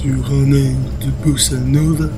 sur un air de bossa nova.